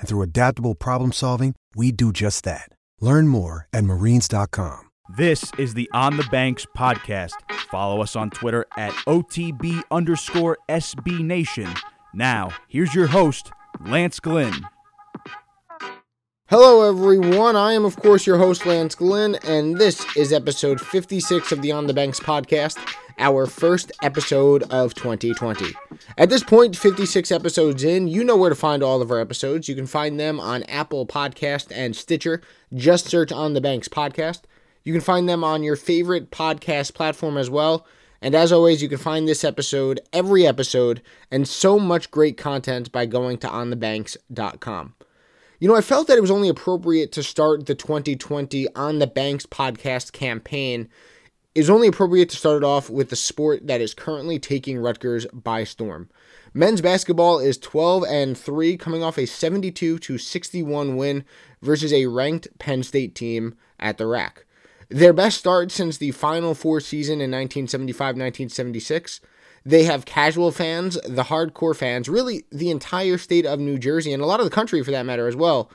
And through adaptable problem solving, we do just that. Learn more at marines.com. This is the On the Banks podcast. Follow us on Twitter at OTB underscore SB Nation. Now, here's your host, Lance Glynn. Hello, everyone. I am, of course, your host, Lance Glynn, and this is episode 56 of the On the Banks podcast, our first episode of 2020. At this point, 56 episodes in, you know where to find all of our episodes. You can find them on Apple Podcast and Stitcher. Just search On the Banks podcast. You can find them on your favorite podcast platform as well. And as always, you can find this episode, every episode, and so much great content by going to onthebanks.com. You know, I felt that it was only appropriate to start the 2020 On the Banks podcast campaign. Was only appropriate to start it off with the sport that is currently taking Rutgers by storm. Men's basketball is 12 and 3, coming off a 72 to 61 win versus a ranked Penn State team at the RAC. Their best start since the Final Four season in 1975 1976. They have casual fans, the hardcore fans, really the entire state of New Jersey, and a lot of the country for that matter as well.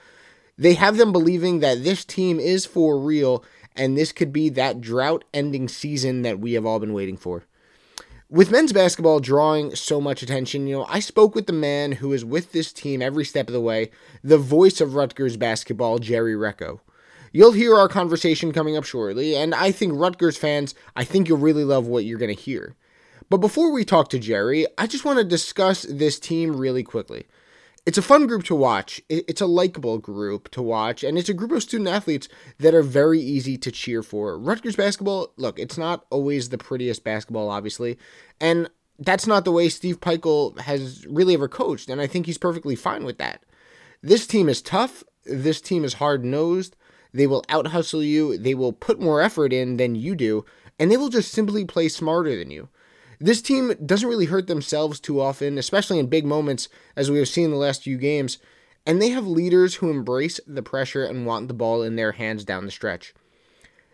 They have them believing that this team is for real and this could be that drought ending season that we have all been waiting for. With men's basketball drawing so much attention, you know, I spoke with the man who is with this team every step of the way, the voice of Rutgers basketball, Jerry Recco. You'll hear our conversation coming up shortly, and I think Rutgers fans, I think you'll really love what you're going to hear. But before we talk to Jerry, I just want to discuss this team really quickly. It's a fun group to watch. It's a likable group to watch, and it's a group of student athletes that are very easy to cheer for. Rutgers basketball, look, it's not always the prettiest basketball, obviously, and that's not the way Steve Pikiell has really ever coached, and I think he's perfectly fine with that. This team is tough. This team is hard nosed. They will out hustle you. They will put more effort in than you do, and they will just simply play smarter than you. This team doesn't really hurt themselves too often, especially in big moments, as we have seen in the last few games, and they have leaders who embrace the pressure and want the ball in their hands down the stretch.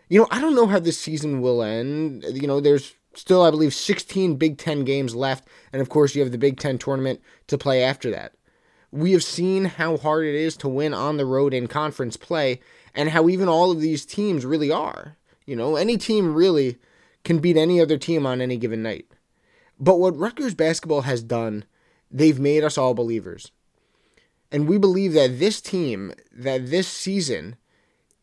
You know, I don't know how this season will end. You know, there's still, I believe, 16 Big Ten games left, and of course, you have the Big Ten tournament to play after that. We have seen how hard it is to win on the road in conference play, and how even all of these teams really are. You know, any team really can beat any other team on any given night. But what Rutgers basketball has done, they've made us all believers. And we believe that this team, that this season,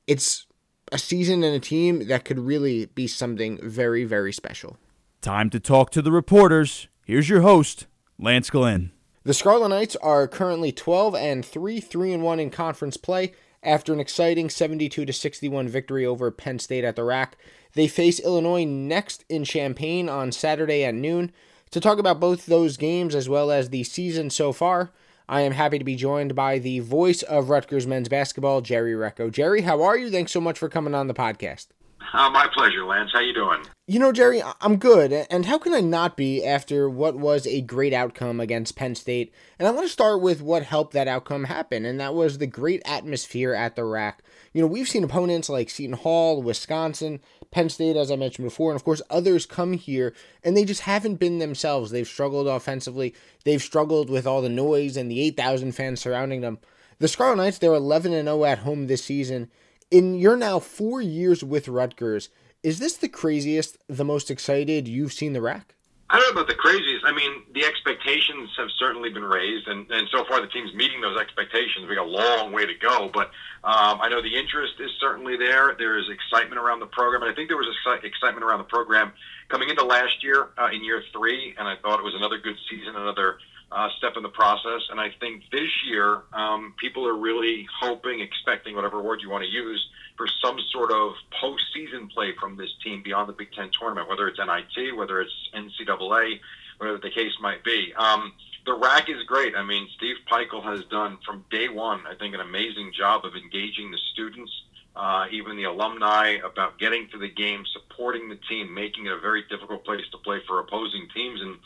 it's a season and a team that could really be something very, very special. Time to talk to the reporters. Here's your host, Lance Glynn. The Scarlet Knights are currently 12 and 3, 3 and 1 in conference play after an exciting 72 to 61 victory over Penn State at the RAC. They face Illinois next in Champaign on Saturday at noon. To talk about both those games as well as the season so far, I am happy to be joined by the voice of Rutgers men's basketball, Jerry Recco. Jerry, how are you? Thanks so much for coming on the podcast. Uh, my pleasure, Lance. How you doing? You know, Jerry, I'm good. And how can I not be after what was a great outcome against Penn State? And I want to start with what helped that outcome happen, and that was the great atmosphere at the RAC. You know, we've seen opponents like Seton Hall, Wisconsin, Penn State, as I mentioned before, and of course others come here and they just haven't been themselves. They've struggled offensively. They've struggled with all the noise and the 8,000 fans surrounding them. The Scarlet Knights, they're 11 and 0 at home this season. In your now four years with Rutgers, is this the craziest, the most excited you've seen the RAC? I don't know about the craziest. I mean, the expectations have certainly been raised, and, and so far the team's meeting those expectations. We got a long way to go, but um, I know the interest is certainly there. There is excitement around the program, and I think there was exci- excitement around the program coming into last year uh, in year three, and I thought it was another good season, another uh, step in the process. And I think this year, um, people are really hoping, expecting, whatever word you want to use, for some sort of postseason play from this team beyond the Big Ten tournament, whether it's NIT, whether it's NCAA, whatever the case might be. Um, the RAC is great. I mean, Steve Pikiell has done from day one, I think, an amazing job of engaging the students, uh, even the alumni, about getting to the game, supporting the team, making it a very difficult place to play for opposing teams. And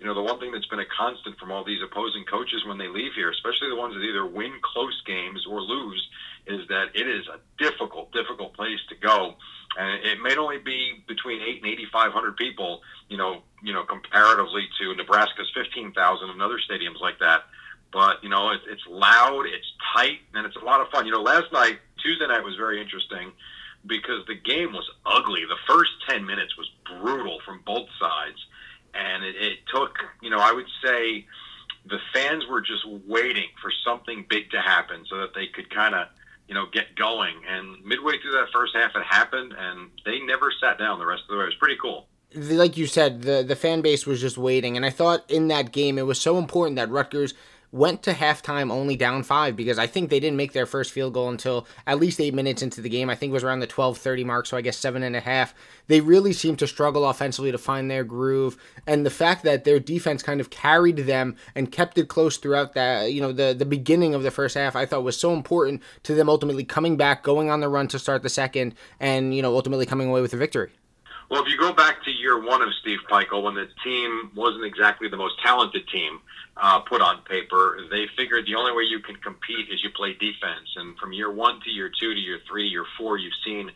you know, the one thing that's been a constant from all these opposing coaches when they leave here, especially the ones that either win close games or lose, is that it is a difficult, difficult place to go. And it may only be between eight and eighty-five hundred people, you know, you know, comparatively to Nebraska's fifteen thousand and other stadiums like that. But you know, it, it's loud, it's tight, and it's a lot of fun. You know, last night, Tuesday night was very interesting because the game was ugly. The first ten minutes was brutal from both sides and it, it took, you know, I would say the fans were just waiting for something big to happen so that they could kind of, you know, get going. And midway through that first half, it happened, and they never sat down the rest of the way. It was pretty cool. Like you said, the the fan base was just waiting, and I thought in that game it was so important that Rutgers went to halftime only down five because I think they didn't make their first field goal until at least eight minutes into the game. I think it was around the 12 30 mark, so I guess seven and a half. They really seemed to struggle offensively to find their groove. And the fact that their defense kind of carried them and kept it close throughout that, you know, the, the beginning of the first half, I thought was so important to them ultimately coming back, going on the run to start the second, and, you know, ultimately coming away with a victory. Well, if you go back to year one of Steve Pikiell, when the team wasn't exactly the most talented team, uh, put on paper. They figured the only way you can compete is you play defense. And from year one to year two to year three, year four, you've seen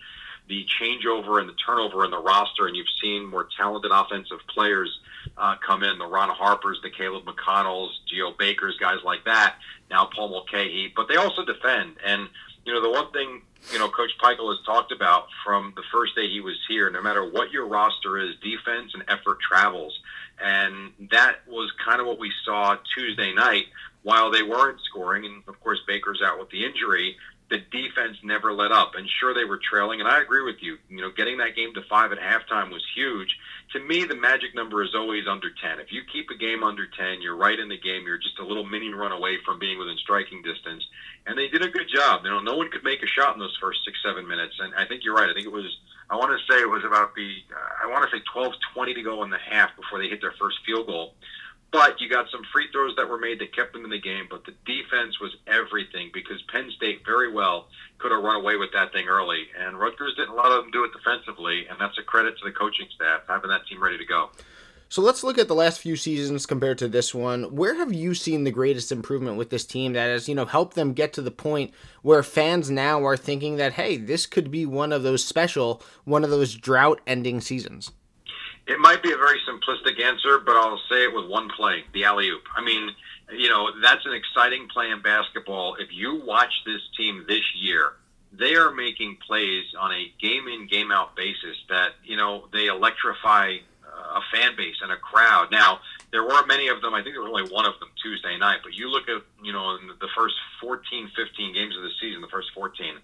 the changeover and the turnover in the roster, and you've seen more talented offensive players uh, come in. The Ron Harpers, the Caleb McConnells, Geo Bakers, guys like that. Now Paul Mulcahy, but they also defend. And you know the one thing you know Coach Pikiell has talked about from the first day he was here. No matter what your roster is, defense and effort travels. And that was kind of what we saw Tuesday night. While they weren't scoring, and of course Baker's out with the injury, the defense never let up. And sure, they were trailing. And I agree with you. You know, getting that game to five at halftime was huge. To me, the magic number is always under 10. If you keep a game under 10, you're right in the game. You're just a little mini run away from being within striking distance. And they did a good job. You know, no one could make a shot in those first six, seven minutes. And I think you're right. I think it was I want to say it was about the uh, I want to say 12 20 to go in the half before they hit their first field goal. But you got some free throws that were made that kept them in the game. But the defense was everything because Penn State very well could have run away with that thing early, and Rutgers didn't let them do it defensively, and that's a credit to the coaching staff having that team ready to go. So let's look at the last few seasons compared to this one. Where have you seen the greatest improvement with this team that has, you know, helped them get to the point where fans now are thinking that, hey, this could be one of those special, one of those drought ending seasons? It might be a very simplistic answer, but I'll say it with one play the alley oop. I mean, you know, that's an exciting play in basketball. If you watch this team this year, they are making plays on a game in, game out basis that, you know, they electrify uh, a fan base and a crowd. Now, there weren't many of them. I think there was only one of them Tuesday night. But you look at, you know, the first 14, 15 games of the season, the first 14,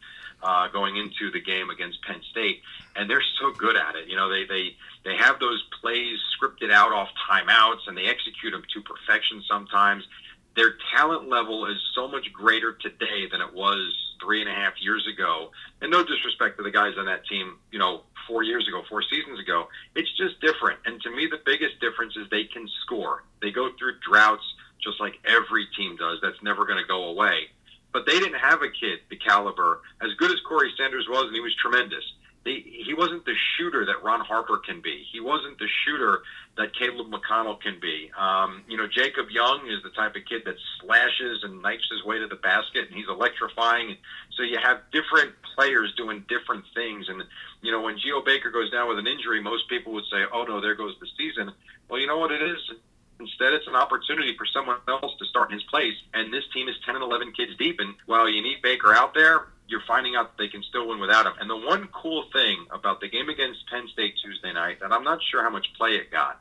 uh, going into the game against Penn State, and they're so good at it. You know, they they they have those plays scripted out off timeouts, and they execute them to perfection sometimes. Their talent level is so much greater today than it was three and a half years ago. And no disrespect to the guys on that team, you know, four years ago, four seasons ago. It's just different. And to me, the biggest difference is they can score. They go through droughts just like every team does. That's never going to go away. But they didn't have a kid the caliber, as good as Corey Sanders was, and he was tremendous. They, he he wasn't the shooter that Ron Harper can be. He wasn't the shooter that Caleb McConnell can be. Um, you know, Jacob Young is the type of kid that slashes and knifes his way to the basket, and he's electrifying. So you have different players doing different things. And you know, when Geo Baker goes down with an injury, most people would say, "Oh no, there goes the season." Well, you know what it is. Instead, it's an opportunity for someone else to start in his place. And this team is 10 and 11 kids deep. And while you need Baker out there, you're finding out that they can still win without him. And the one cool thing about the game against Penn State Tuesday night, and I'm not sure how much play it got,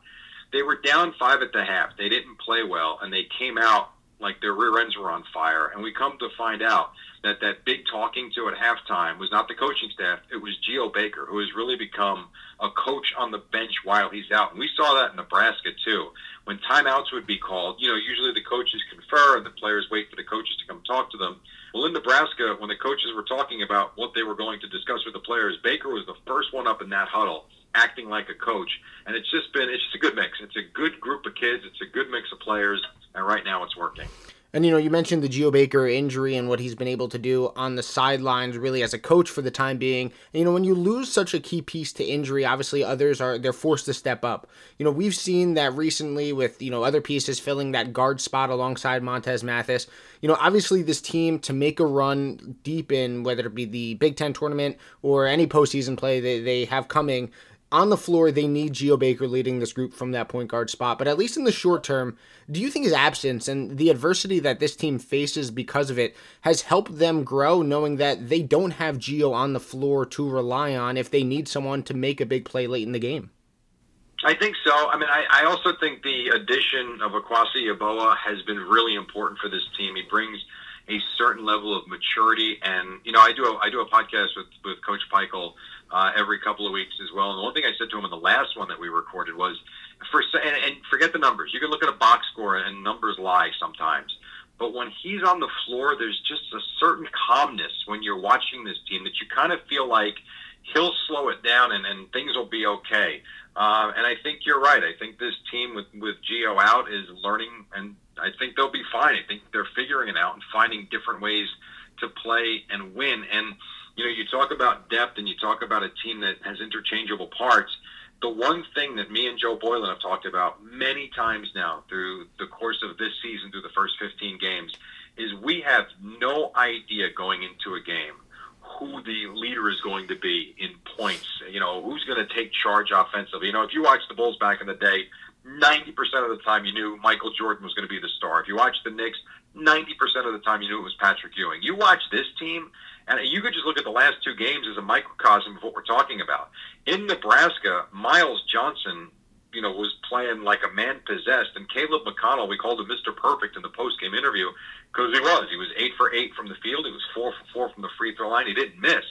they were down five at the half. They didn't play well, and they came out like their rear ends were on fire. And we come to find out that that big talking to at halftime was not the coaching staff. It was Geo Baker, who has really become a coach on the bench while he's out. And we saw that in Nebraska, too. When timeouts would be called, you know, usually the coaches confer and the players wait for the coaches to come talk to them. Well, in Nebraska, when the coaches were talking about what they were going to discuss with the players, Baker was the first one up in that huddle, acting like a coach. And it's just been, it's just a good mix. It's a good group of kids. It's a good mix of players. And right now it's working. And you know, you mentioned the Geo Baker injury and what he's been able to do on the sidelines, really as a coach for the time being. And, you know, when you lose such a key piece to injury, obviously others are they're forced to step up. You know, we've seen that recently with you know other pieces filling that guard spot alongside Montez Mathis. You know, obviously this team to make a run deep in whether it be the Big Ten tournament or any postseason play they, they have coming on the floor, they need Geo Baker leading this group from that point guard spot. But at least in the short term, do you think his absence and the adversity that this team faces because of it has helped them grow, knowing that they don't have Geo on the floor to rely on if they need someone to make a big play late in the game? I think so. I mean, I, I also think the addition of Akwasi Yeboah has been really important for this team. He brings a certain level of maturity, and you know, I do a, I do a podcast with with Coach Pikiell uh, every couple of weeks as well. And the one thing I said to him in the last one that we recorded was, for and, and forget the numbers. You can look at a box score and numbers lie sometimes. But when he's on the floor, there's just a certain calmness when you're watching this team that you kind of feel like he'll slow it down and, and things will be okay. Uh, and I think you're right. I think this team with with Geo out is learning, and I think they'll be fine. I think they're figuring it out and finding different ways to play and win. And you know, you talk about depth and you talk about a team that has interchangeable parts. The one thing that me and Joe Boylan have talked about many times now through the course of this season, through the first 15 games, is we have no idea going into a game who the leader is going to be in points. You know, who's going to take charge offensively. You know, if you watch the Bulls back in the day, 90% of the time you knew Michael Jordan was going to be the star. If you watch the Knicks, 90% of the time you knew it was Patrick Ewing. You watch this team, and you could just look at the last two games as a microcosm of what we're talking about. In Nebraska, Myles Johnson, you know, was playing like a man possessed, and Caleb McConnell, we called him Mr. Perfect in the post game interview because he was. He was eight for eight from the field. He was four for four from the free throw line. He didn't miss.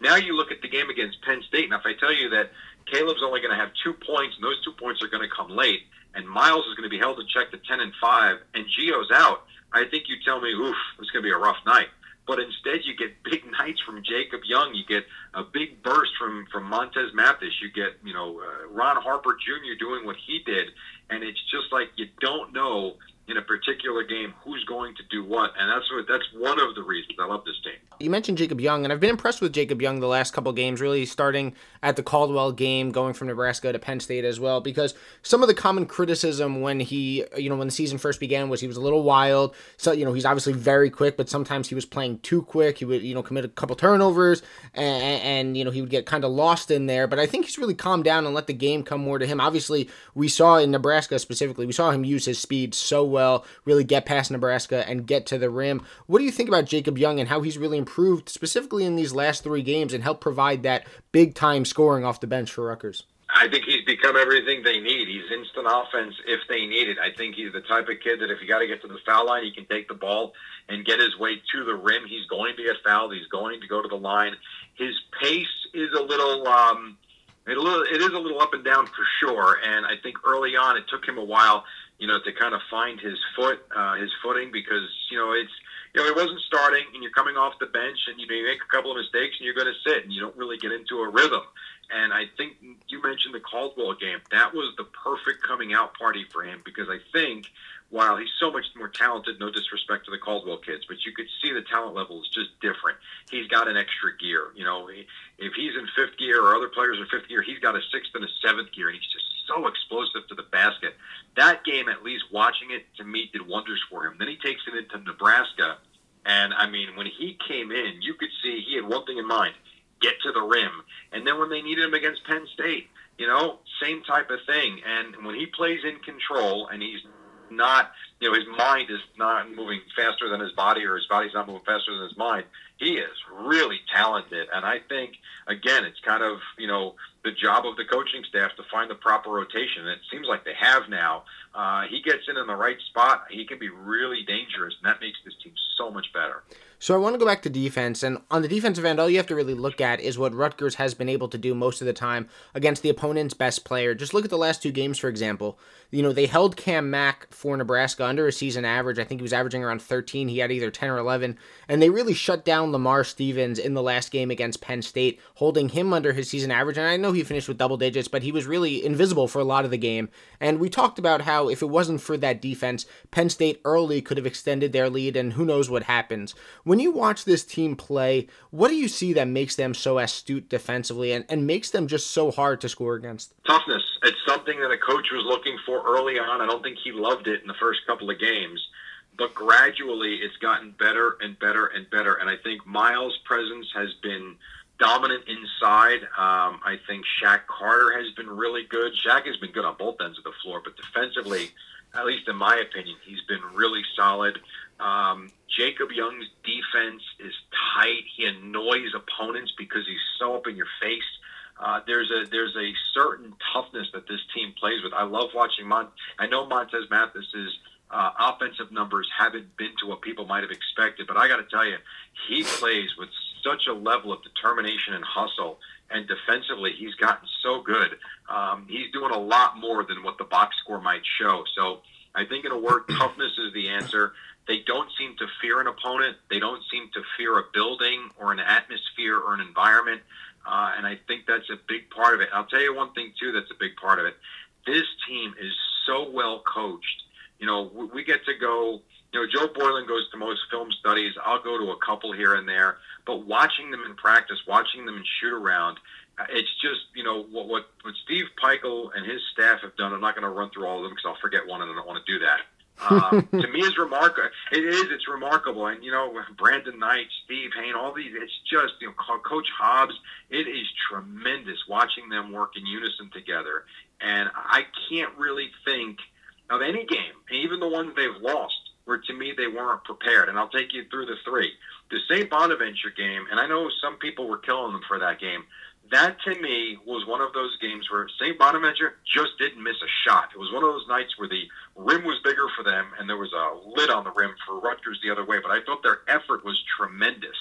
Now you look at the game against Penn State, and if I tell you that Caleb's only going to have two points, and those two points are going to come late, and Myles is going to be held to check to ten and five, and Geo's out, I think you tell me, oof, it's going to be a rough night but instead you get big nights from Jacob Young. You get a big burst from from Montez Mathis. You get you know uh, Ron Harper Jr. doing what he did, and it's just like you don't know in a particular game who's going to do what, and that's what that's one of the reasons I love this team. You mentioned Jacob Young, and I've been impressed with Jacob Young the last couple games. Really starting at the Caldwell game, going from Nebraska to Penn State as well, because some of the common criticism when he, you know, when the season first began was he was a little wild. So you know he's obviously very quick, but sometimes he was playing too quick. He would you know commit a couple turnovers, and, and you know he would get kind of lost in there. But I think he's really calmed down and let the game come more to him. Obviously, we saw in Nebraska specifically, we saw him use his speed so well really get past Nebraska and get to the rim. What do you think about Jacob Young and how he's really improved specifically in these last three games and helped provide that big time scoring off the bench for Rutgers? I think he's become everything they need. He's instant offense if they need it. I think he's the type of kid that if you got to get to the foul line, he can take the ball and get his way to the rim. He's going to get fouled. He's going to go to the line. His pace is a little, um, it, a little, it is a little up and down for sure. And I think early on, it took him a while you know, to kind of find his foot, uh, his footing, because you know it's you know he wasn't starting, and you're coming off the bench, and you know you make a couple of mistakes, and you're going to sit, and you don't really get into a rhythm. And I think you mentioned the Caldwell game. That was the perfect coming out party for him because I think while he's so much more talented, no disrespect to the Caldwell kids, but you could see the talent level is just different. He's got an extra gear. You know, if he's in fifth gear or other players in fifth gear, he's got a sixth and a seventh gear, and he's just so explosive to the basket. That game, at least watching it to me, did wonders for him. Then he takes it into Nebraska, and I mean, when he came in, you could see he had one thing in mind: get to the rim. And then when they needed him against Penn State, you know, same type of thing. And when he plays in control and he's not, you know, his mind is not moving faster than his body or his body's not moving faster than his mind, he is really talented. And I think, again, it's kind of, you know, the job of the coaching staff to find the proper rotation. And it seems like they have now. Uh, he gets in in the right spot. He can be really dangerous, and that makes this team so much better. So I want to go back to defense, and on the defensive end, all you have to really look at is what Rutgers has been able to do most of the time against the opponent's best player. Just look at the last two games, for example. You know, they held Cam Mack for Nebraska under a season average. I think he was averaging around 13. He had either 10 or 11, and they really shut down Lamar Stevens in the last game against Penn State, holding him under his season average. And I know he finished with double digits, but he was really invisible for a lot of the game. And we talked about how if it wasn't for that defense, Penn State early could have extended their lead, and who knows what happens. When you watch this team play, what do you see that makes them so astute defensively and, and makes them just so hard to score against? Toughness. It's something that a coach was looking for early on. I don't think he loved it in the first couple of games, but gradually it's gotten better and better and better. And I think Myles' presence has been dominant inside. Um, I think Shaq Carter has been really good. Shaq has been good on both ends of the floor, but defensively, at least in my opinion, he's been really solid. Um, Jacob Young's defense is tight. He annoys opponents because he's so up in your face. Uh, there's a there's a certain toughness that this team plays with. I love watching Mont. I know Montez Mathis's uh, offensive numbers haven't been to what people might have expected, but I got to tell you, he plays with such a level of determination and hustle. And defensively, he's gotten so good. Um, he's doing a lot more than what the box score might show. So I think in a word, toughness is the answer. They don't seem to fear an opponent. They don't seem to fear a building or an atmosphere or an environment. Uh, and I think that's a big part of it. I'll tell you one thing, too, that's a big part of it. This team is so well coached. You know, we, we get to go, you know, Joe Boylan goes to most film studies. I'll go to a couple here and there. But watching them in practice, watching them in shoot around, it's just, you know, what, what, what Steve Pikiell and his staff have done. I'm not going to run through all of them because I'll forget one and I don't want to do that um, to me is remarkable. It is. It's remarkable. And you know, Brandin Knight, Steve Hain, all these. It's just you know, Coach Hobbs. It is tremendous watching them work in unison together. And I can't really think of any game, even the ones they've lost, where to me they weren't prepared. And I'll take you through the three. The St. Bonaventure game, and I know some people were killing them for that game that to me was one of those games where St. Bonaventure just didn't miss a shot. It was one of those nights where the rim was bigger for them and there was a lid on the rim for Rutgers the other way. But I thought their effort was tremendous.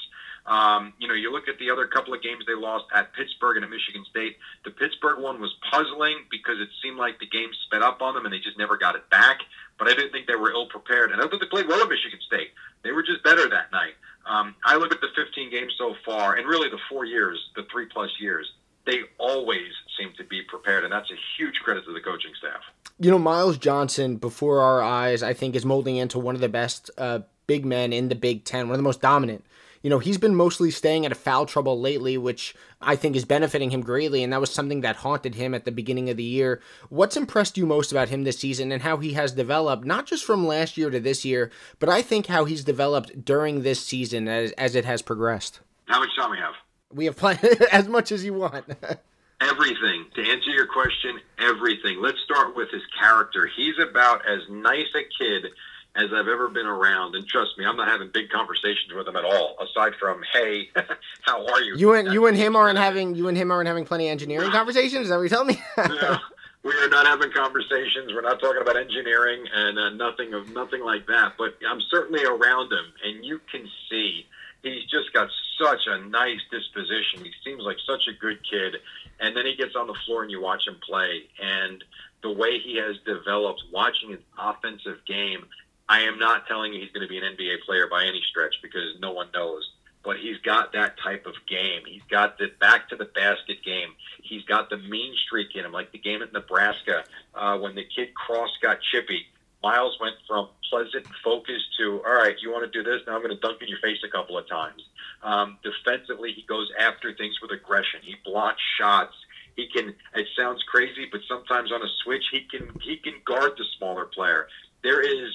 Um, you know, you look at the other couple of games they lost at Pittsburgh and at Michigan State. The Pittsburgh one was puzzling because it seemed like the game sped up on them and they just never got it back. But I didn't think they were ill prepared. And I thought they played well at Michigan State. They were just better that night. Um, I look at the 15 games so far, and really the four years, the three plus years. They always seem to be prepared, and that's a huge credit to the coaching staff. You know, Myles Johnson, before our eyes, I think is molding into one of the best uh, big men in the Big Ten, one of the most dominant you know, he's been mostly staying out of foul trouble lately, which I think is benefiting him greatly, and that was something that haunted him at the beginning of the year. What's impressed you most about him this season and how he has developed, not just from last year to this year, but I think how he's developed during this season as, as it has progressed? How much time we have? We have plenty, as much as you want. Everything. To answer your question, everything. Let's start with his character. He's about as nice a kid as I've ever been around. And trust me, I'm not having big conversations with him at all. Aside from, "Hey, how are you?" You and you and him aren't having you and him aren't having plenty of engineering conversations. Is that what you tell me? no, we are not having conversations. We're not talking about engineering and uh, nothing of nothing like that. But I'm certainly around him, and you can see he's just got such a nice disposition. He seems like such a good kid. And then he gets on the floor and you watch him play. And the way he has developed, watching his offensive game, I am not telling you he's going to be an NBA player by any stretch because no one knows. But he's got that type of game. He's got the back to the basket game. He's got the mean streak in him, like the game at Nebraska uh, when the kid Cross got chippy. Myles went from pleasant focus to, all right, you want to do this? Now I'm going to dunk in your face a couple of times. Um, defensively, he goes after things with aggression. He blocks shots. He can. It sounds crazy, but sometimes on a switch, he can he can guard the smaller player. There is.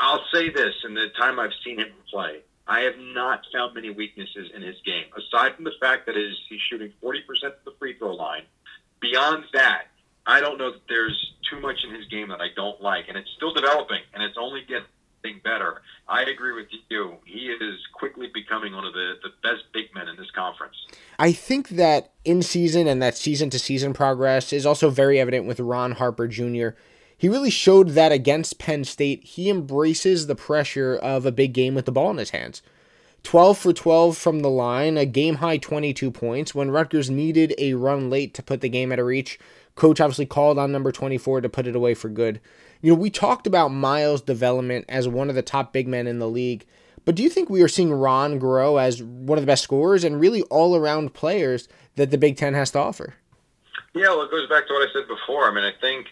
I'll say this: in the time I've seen him play, I have not found many weaknesses in his game, aside from the fact that is he's shooting 40% of the free throw line. Beyond that, I don't know that there's too much in his game that I don't like, and it's still developing, and it's only getting better. I agree with you. He is quickly becoming one of the, the best big men in this conference. I think that in season and that season to season progress is also very evident with Ron Harper Jr. He really showed that against Penn State, he embraces the pressure of a big game with the ball in his hands. 12 for 12 from the line, a game high 22 points. When Rutgers needed a run late to put the game at a reach, coach obviously called on number 24 to put it away for good. You know, we talked about Myles' development as one of the top big men in the league, but do you think we are seeing Ron grow as one of the best scorers and really all around players that the Big Ten has to offer? Yeah, well, it goes back to what I said before. I mean, I think,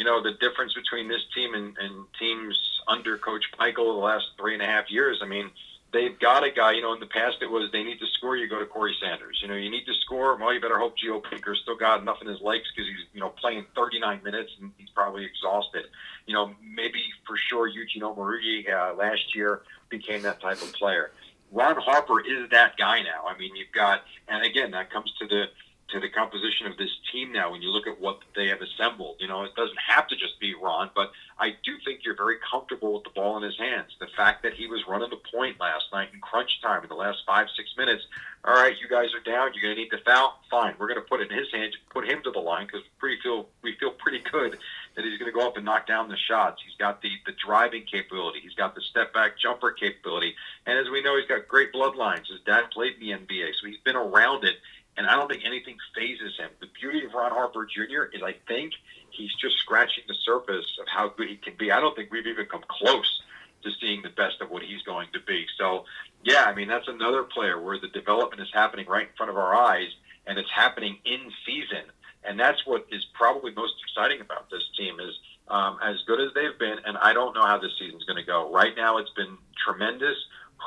you know, the difference between this team and, and teams under Coach Pikiell the last three and a half years, I mean, they've got a guy. You know, in the past it was they need to score, you go to Corey Sanders. You know, you need to score. Well, you better hope Geo Baker still got enough in his legs because he's you know playing 39 minutes and he's probably exhausted. You know, maybe for sure Eugene Omoruyi uh, last year became that type of player. Ron Harper is that guy now. I mean, you've got, and again, that comes to the to the composition of this team now when you look at what they have assembled. You know, it doesn't have to just be Ron, but I do think you're very comfortable with the ball in his hands. The fact that he was running the point last night in crunch time in the last five, six minutes. All right, you guys are down. You're going to need the foul. Fine, we're going to put it in his hands, put him to the line because we feel we feel pretty good that he's going to go up and knock down the shots. He's got the the driving capability. He's got the step back jumper capability, and as we know, he's got great bloodlines. His dad played in the NBA, so he's been around it and I don't think anything phases him. The beauty of Ron Harper Jr. is I think he's just scratching the surface of how good he can be. I don't think we've even come close to seeing the best of what he's going to be. So, yeah, I mean, that's another player where the development is happening right in front of our eyes, and it's happening in season. And that's what is probably most exciting about this team is um, as good as they've been, and I don't know how this season's going to go. Right now, it's been tremendous.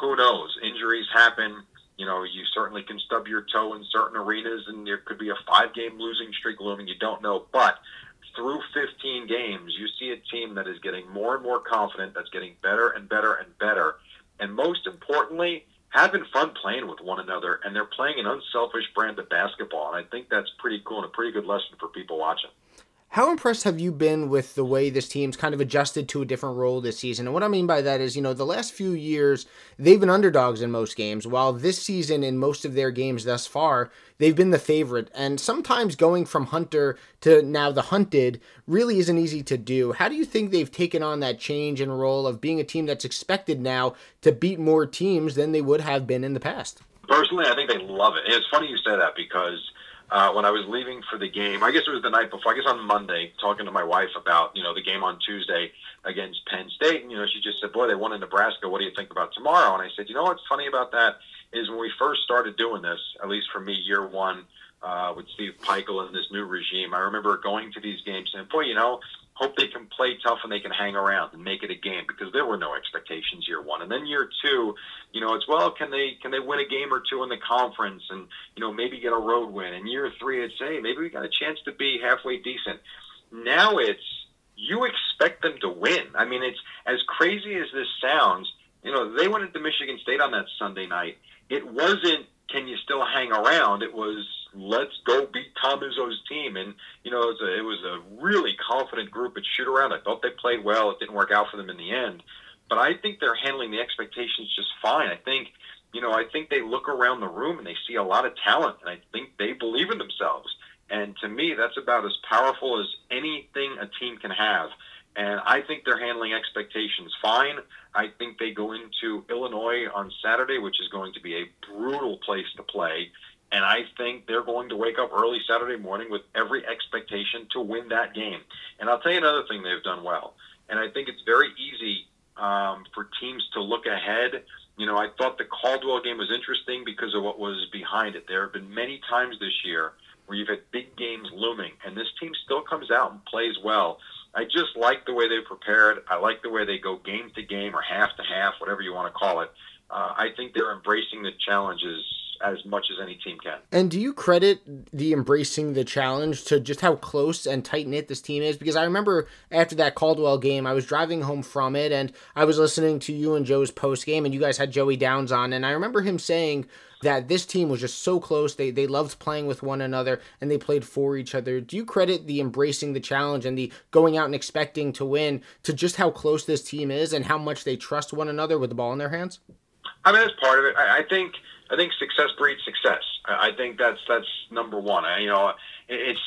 Who knows? Injuries happen you know, you certainly can stub your toe in certain arenas, and there could be a five-game losing streak looming. You don't know, but through 15 games, you see a team that is getting more and more confident, that's getting better and better and better, and most importantly, having fun playing with one another, and they're playing an unselfish brand of basketball. And I think that's pretty cool and a pretty good lesson for people watching. How impressed have you been with the way this team's kind of adjusted to a different role this season? And what I mean by that is, you know, the last few years, they've been underdogs in most games, while this season, in most of their games thus far, they've been the favorite. And sometimes going from hunter to now the hunted really isn't easy to do. How do you think they've taken on that change and role of being a team that's expected now to beat more teams than they would have been in the past? Personally, I think they love it. It's funny you say that because uh, when I was leaving for the game. I guess it was the night before. I guess on Monday, talking to my wife about you know the game on Tuesday against Penn State, and you know she just said, "Boy, they won in Nebraska. What do you think about tomorrow?" And I said, "You know what's funny about that is when we first started doing this, at least for me, year one." Uh, with Steve Pikiell and this new regime, I remember going to these games and, boy, you know, hope they can play tough and they can hang around and make it a game because there were no expectations year one. And then year two, you know, it's well, can they can they win a game or two in the conference and you know maybe get a road win. And year three, it's hey maybe we got a chance to be halfway decent. Now it's you expect them to win. I mean, it's as crazy as this sounds. You know, they went into Michigan State on that Sunday night. It wasn't can you still hang around? It was let's go beat Tom Izzo's team. And, you know, it was, a, it was a really confident group at shoot around. I thought they played well. It didn't work out for them in the end. But I think they're handling the expectations just fine. I think, you know, I think they look around the room and they see a lot of talent, and I think they believe in themselves. And to me, that's about as powerful as anything a team can have. And I think they're handling expectations fine. I think they go into Illinois on Saturday, which is going to be a brutal place to play. And I think they're going to wake up early Saturday morning with every expectation to win that game. And I'll tell you another thing they've done well. And I think it's very easy um, for teams to look ahead. You know, I thought the Caldwell game was interesting because of what was behind it. There have been many times this year where you've had big games looming, and this team still comes out and plays well. I just like the way they prepared. I like the way they go game to game or half to half, whatever you want to call it. Uh, I think they're embracing the challenges as much as any team can. And do you credit the embracing the challenge to just how close and tight knit this team is? Because I remember after that Caldwell game, I was driving home from it and I was listening to you and Joe's post game, and you guys had Joey Downs on, and I remember him saying that this team was just so close. They they loved playing with one another and they played for each other. Do you credit the embracing the challenge and the going out and expecting to win to just how close this team is and how much they trust one another with the ball in their hands? I mean, that's part of it. I, I think I think success breeds success. I, think that's that's number one. I, you know, it's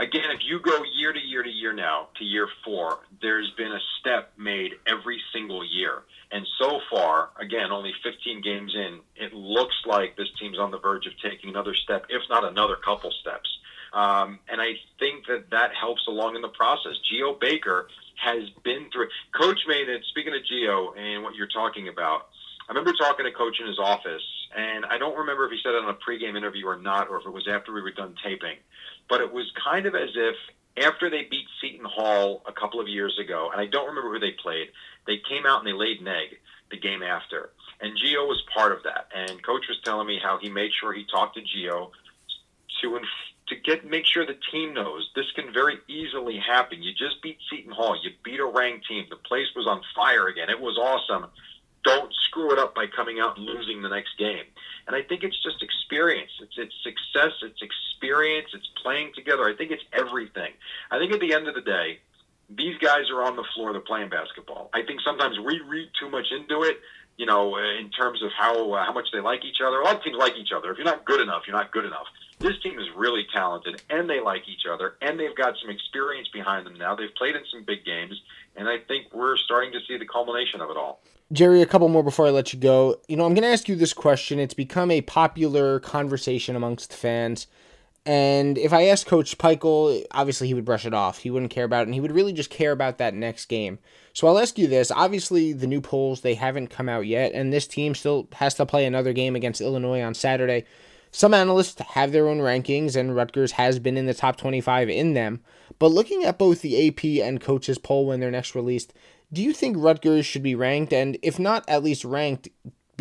again, if you go year to year to year now to year four, there's been a step made every single year. And so far, again, only 15 games in, it looks like this team's on the verge of taking another step, if not another couple steps. Um, and I think that that helps along in the process. Geo Baker has been through. Coach made it. Speaking of Geo and what you're talking about, I remember talking to Coach in his office, and I don't remember if he said it on a pregame interview or not, or if it was after we were done taping. But it was kind of as if after they beat Seton Hall a couple of years ago, and I don't remember who they played, they came out and they laid an egg the game after. And Geo was part of that. And coach was telling me how he made sure he talked to Geo to to get make sure the team knows this can very easily happen. You just beat Seton Hall, you beat a ranked team. The place was on fire again. It was awesome. Don't screw it up by coming out and losing the next game. And I think it's just experience. It's it's success. It's experience. It's playing together. I think it's everything. I think at the end of the day, these guys are on the floor. They're playing basketball. I think sometimes we read too much into it. You know, in terms of how uh, how much they like each other. A lot of teams like each other. If you're not good enough, you're not good enough. This team is really talented, and they like each other, and they've got some experience behind them now. They've played in some big games, and I think we're starting to see the culmination of it all. Jerry, a couple more before I let you go. You know, I'm going to ask you this question. It's become a popular conversation amongst fans. And if I asked Coach Pikiell, obviously he would brush it off. He wouldn't care about it, and he would really just care about that next game. So I'll ask you this. Obviously, the new polls, they haven't come out yet, and this team still has to play another game against Illinois on Saturday. Some analysts have their own rankings, and Rutgers has been in the top 25 in them. But looking at both the AP and coaches poll when they're next released, do you think Rutgers should be ranked? And if not at least ranked,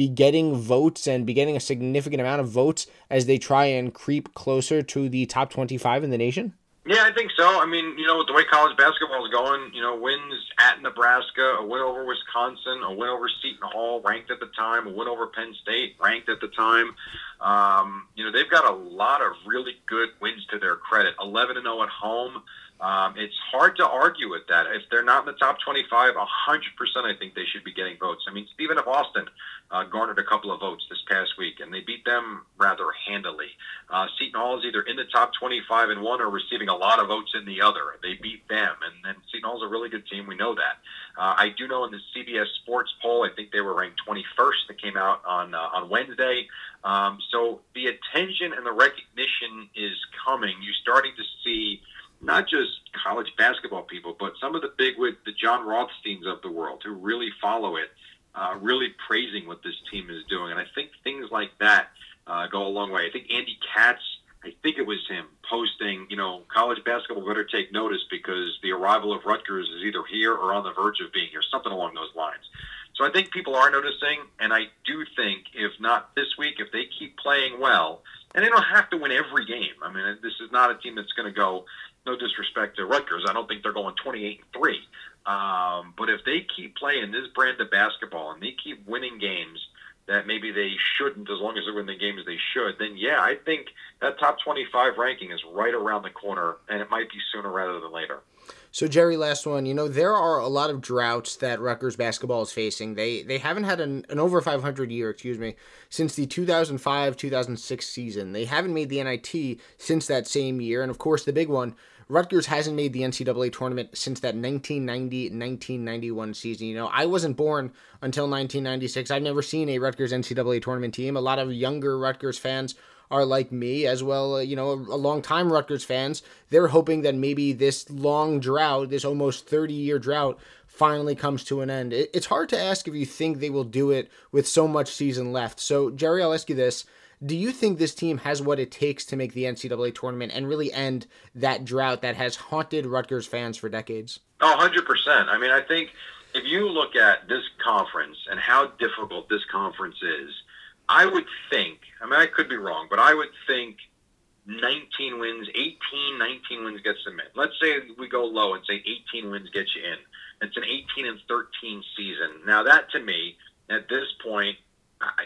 be getting votes and be getting a significant amount of votes as they try and creep closer to the top 25 in the nation? Yeah, I think so. I mean, you know, with the way college basketball is going, you know, wins at Nebraska, a win over Wisconsin, a win over Seton Hall, ranked at the time, a win over Penn State, ranked at the time. Um, you know, they've got a lot of really good wins to their credit. 11 and 0 at home. Um, it's hard to argue with that. If they're not in the top 25, 100% I think they should be getting votes. I mean, Stephen F. Austin uh, garnered a couple of votes this past week, and they beat them rather handily. Uh, Seton Hall is either in the top 25 in one or receiving a lot of votes in the other. They beat them, and then Seton Hall's a really good team. We know that. Uh, I do know in the CBS Sports poll, I think they were ranked 21st that came out on uh, on Wednesday. Um, so the attention and the recognition is coming. You're starting to see not just college basketball people, but some of the big with the Jon Rothsteins of the world who really follow it, uh, really praising what this team is doing. And I think things like that uh, go a long way. I think Andy Katz, I think it was him, posting, you know, college basketball better take notice because the arrival of Rutgers is either here or on the verge of being here, something along those lines. So I think people are noticing, and I do think if not this week, if they keep playing well, and they don't have to win every game. I mean, this is not a team that's going to go no disrespect to Rutgers, I don't think they're going 28 and three. Um, but if they keep playing this brand of basketball and they keep winning games that maybe they shouldn't, as long as they win the games they should, then yeah, I think that top 25 ranking is right around the corner, and it might be sooner rather than later. So Jerry, last one. You know there are a lot of droughts that Rutgers basketball is facing. They they haven't had an, an over 500 year, excuse me, since the 2005-2006 season. They haven't made the NIT since that same year, and of course the big one Rutgers hasn't made the NCAA tournament since that 1990-1991 season. You know, I wasn't born until 1996. I've never seen a Rutgers NCAA tournament team. A lot of younger Rutgers fans are like me as well, uh, you know, a, a long time Rutgers fans. They're hoping that maybe this long drought, this almost 30 year drought, finally comes to an end. It, it's hard to ask if you think they will do it with so much season left. So, Jerry, I'll ask you this Do you think this team has what it takes to make the NCAA tournament and really end that drought that has haunted Rutgers fans for decades? Oh, 100%. I mean, I think if you look at this conference and how difficult this conference is, I would think, I mean, I could be wrong, but I would think 19 wins, 18, 19 wins gets them in. Let's say we go low and say 18 wins get you in. It's an 18 and 13 season. Now that to me, at this point,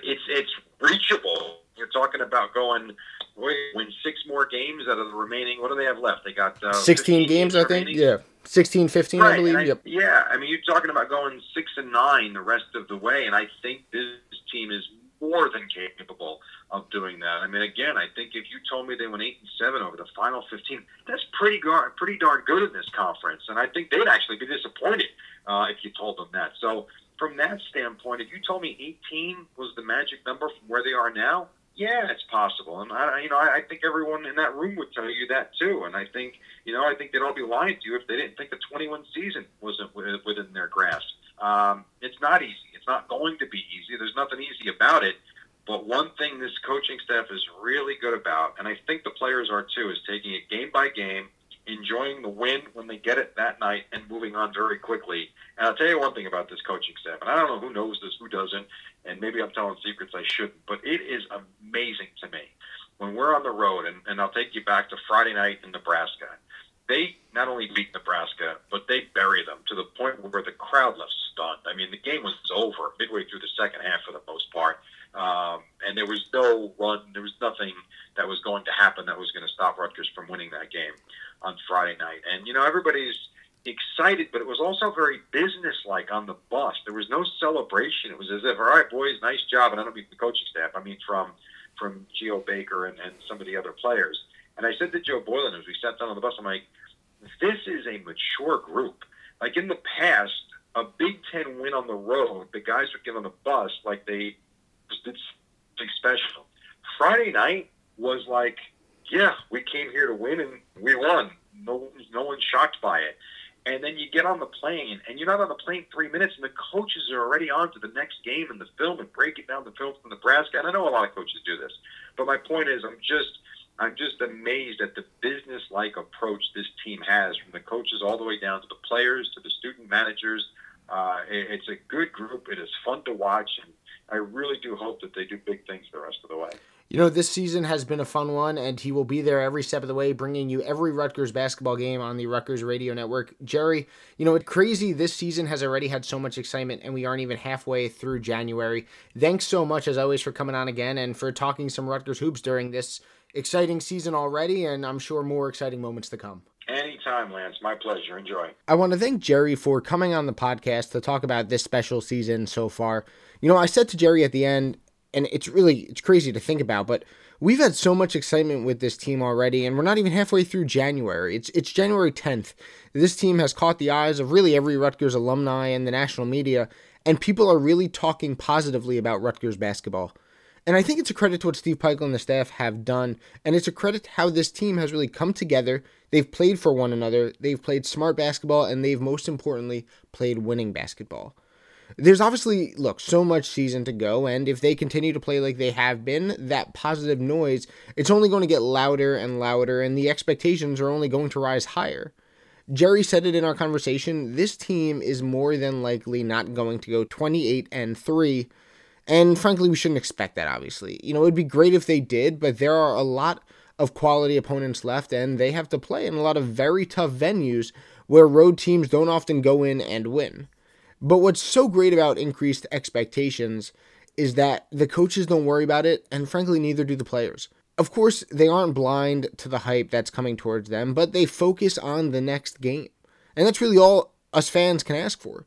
it's it's reachable. You're talking about going win six more games out of the remaining. What do they have left? They got uh, 16 games, I think. Yeah, 16, 15, right. I believe. I, yep. Yeah, I mean, you're talking about going six and nine the rest of the way, and I think this team is more than capable of doing that. I mean, again, I think if you told me they went eight and seven over the final fifteen, that's pretty gar- pretty darn good in this conference, and I think they'd actually be disappointed uh, if you told them that. So, from that standpoint, if you told me 18 was the magic number from where they are now, yeah, it's possible, and I, you know, I, I think everyone in that room would tell you that too. And I think, you know, I think they'd all be lying to you if they didn't think the 21 season wasn't within their grasp. Um, it's not easy. It's not going to be easy. There's nothing easy about it. But one thing this coaching staff is really good about, and I think the players are too, is taking it game by game, enjoying the win when they get it that night, and moving on very quickly. And I'll tell you one thing about this coaching staff, and I don't know who knows this, who doesn't, and maybe I'm telling secrets I shouldn't, but it is amazing to me when we're on the road, and, and I'll take you back to Friday night in Nebraska. They not only beat Nebraska, but they bury them to the point where the crowd left stunned. I mean, the game was over midway through the second half for the most part. Um, and there was no run, there was nothing that was going to happen that was going to stop Rutgers from winning that game on Friday night. And, you know, everybody's excited, but it was also very businesslike on the bus. There was no celebration. It was as if, all right, boys, nice job. And I don't mean the coaching staff, I mean from from Geo Baker and, and some of the other players. And I said to Joe Boylan as we sat down on the bus, I'm like, this is a mature group. Like in the past, a Big Ten win on the road, the guys would get on the bus like they did something special. Friday night was like, yeah, we came here to win and we won. No, no one's shocked by it. And then you get on the plane, and you're not on the plane three minutes, and the coaches are already on to the next game and the film and breaking down the film from Nebraska. And I know a lot of coaches do this, but my point is, I'm just I'm just amazed at the business-like approach this team has, from the coaches all the way down to the players to the student managers. Uh, it's a good group. It is fun to watch, and I really do hope that they do big things the rest of the way. You know, this season has been a fun one, and he will be there every step of the way, bringing you every Rutgers basketball game on the Rutgers Radio Network. Jerry, you know, it's crazy. This season has already had so much excitement, and we aren't even halfway through January. Thanks so much, as always, for coming on again and for talking some Rutgers hoops during this exciting season already, and I'm sure more exciting moments to come. Anytime, Lance. My pleasure. Enjoy. I want to thank Jerry for coming on the podcast to talk about this special season so far. You know, I said to Jerry at the end, and it's really it's crazy to think about, but we've had so much excitement with this team already, and we're not even halfway through January. It's it's January 10th. This team has caught the eyes of really every Rutgers alumni and the national media, and people are really talking positively about Rutgers basketball. And I think it's a credit to what Steve Pikiell and the staff have done, and it's a credit to how this team has really come together. They've played for one another, they've played smart basketball, and they've most importantly played winning basketball. There's obviously, look, so much season to go, and if they continue to play like they have been, that positive noise, it's only going to get louder and louder, and the expectations are only going to rise higher. Jerry said it in our conversation, this team is more than likely not going to go 28 and 3, and frankly, we shouldn't expect that, obviously. You know, it'd be great if they did, but there are a lot of quality opponents left, and they have to play in a lot of very tough venues where road teams don't often go in and win. But what's so great about increased expectations is that the coaches don't worry about it, and frankly, neither do the players. Of course, they aren't blind to the hype that's coming towards them, but they focus on the next game. And that's really all us fans can ask for.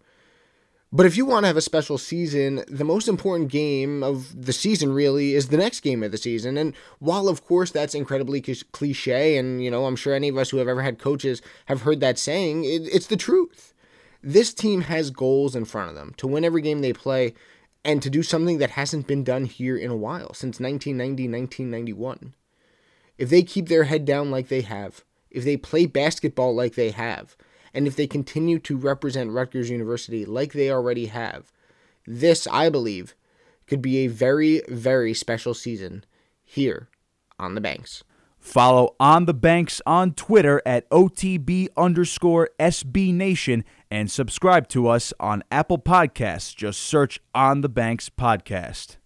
But if you want to have a special season, the most important game of the season really is the next game of the season. And while, of course, that's incredibly cliche, and, you know, I'm sure any of us who have ever had coaches have heard that saying, it, it's the truth. This team has goals in front of them to win every game they play and to do something that hasn't been done here in a while, since 1990 1991. If they keep their head down like they have, if they play basketball like they have, and if they continue to represent Rutgers University like they already have, this, I believe, could be a very, very special season here on the banks. Follow On the Banks on Twitter at OTB underscore SB Nation and subscribe to us on Apple Podcasts. Just search On the Banks Podcast.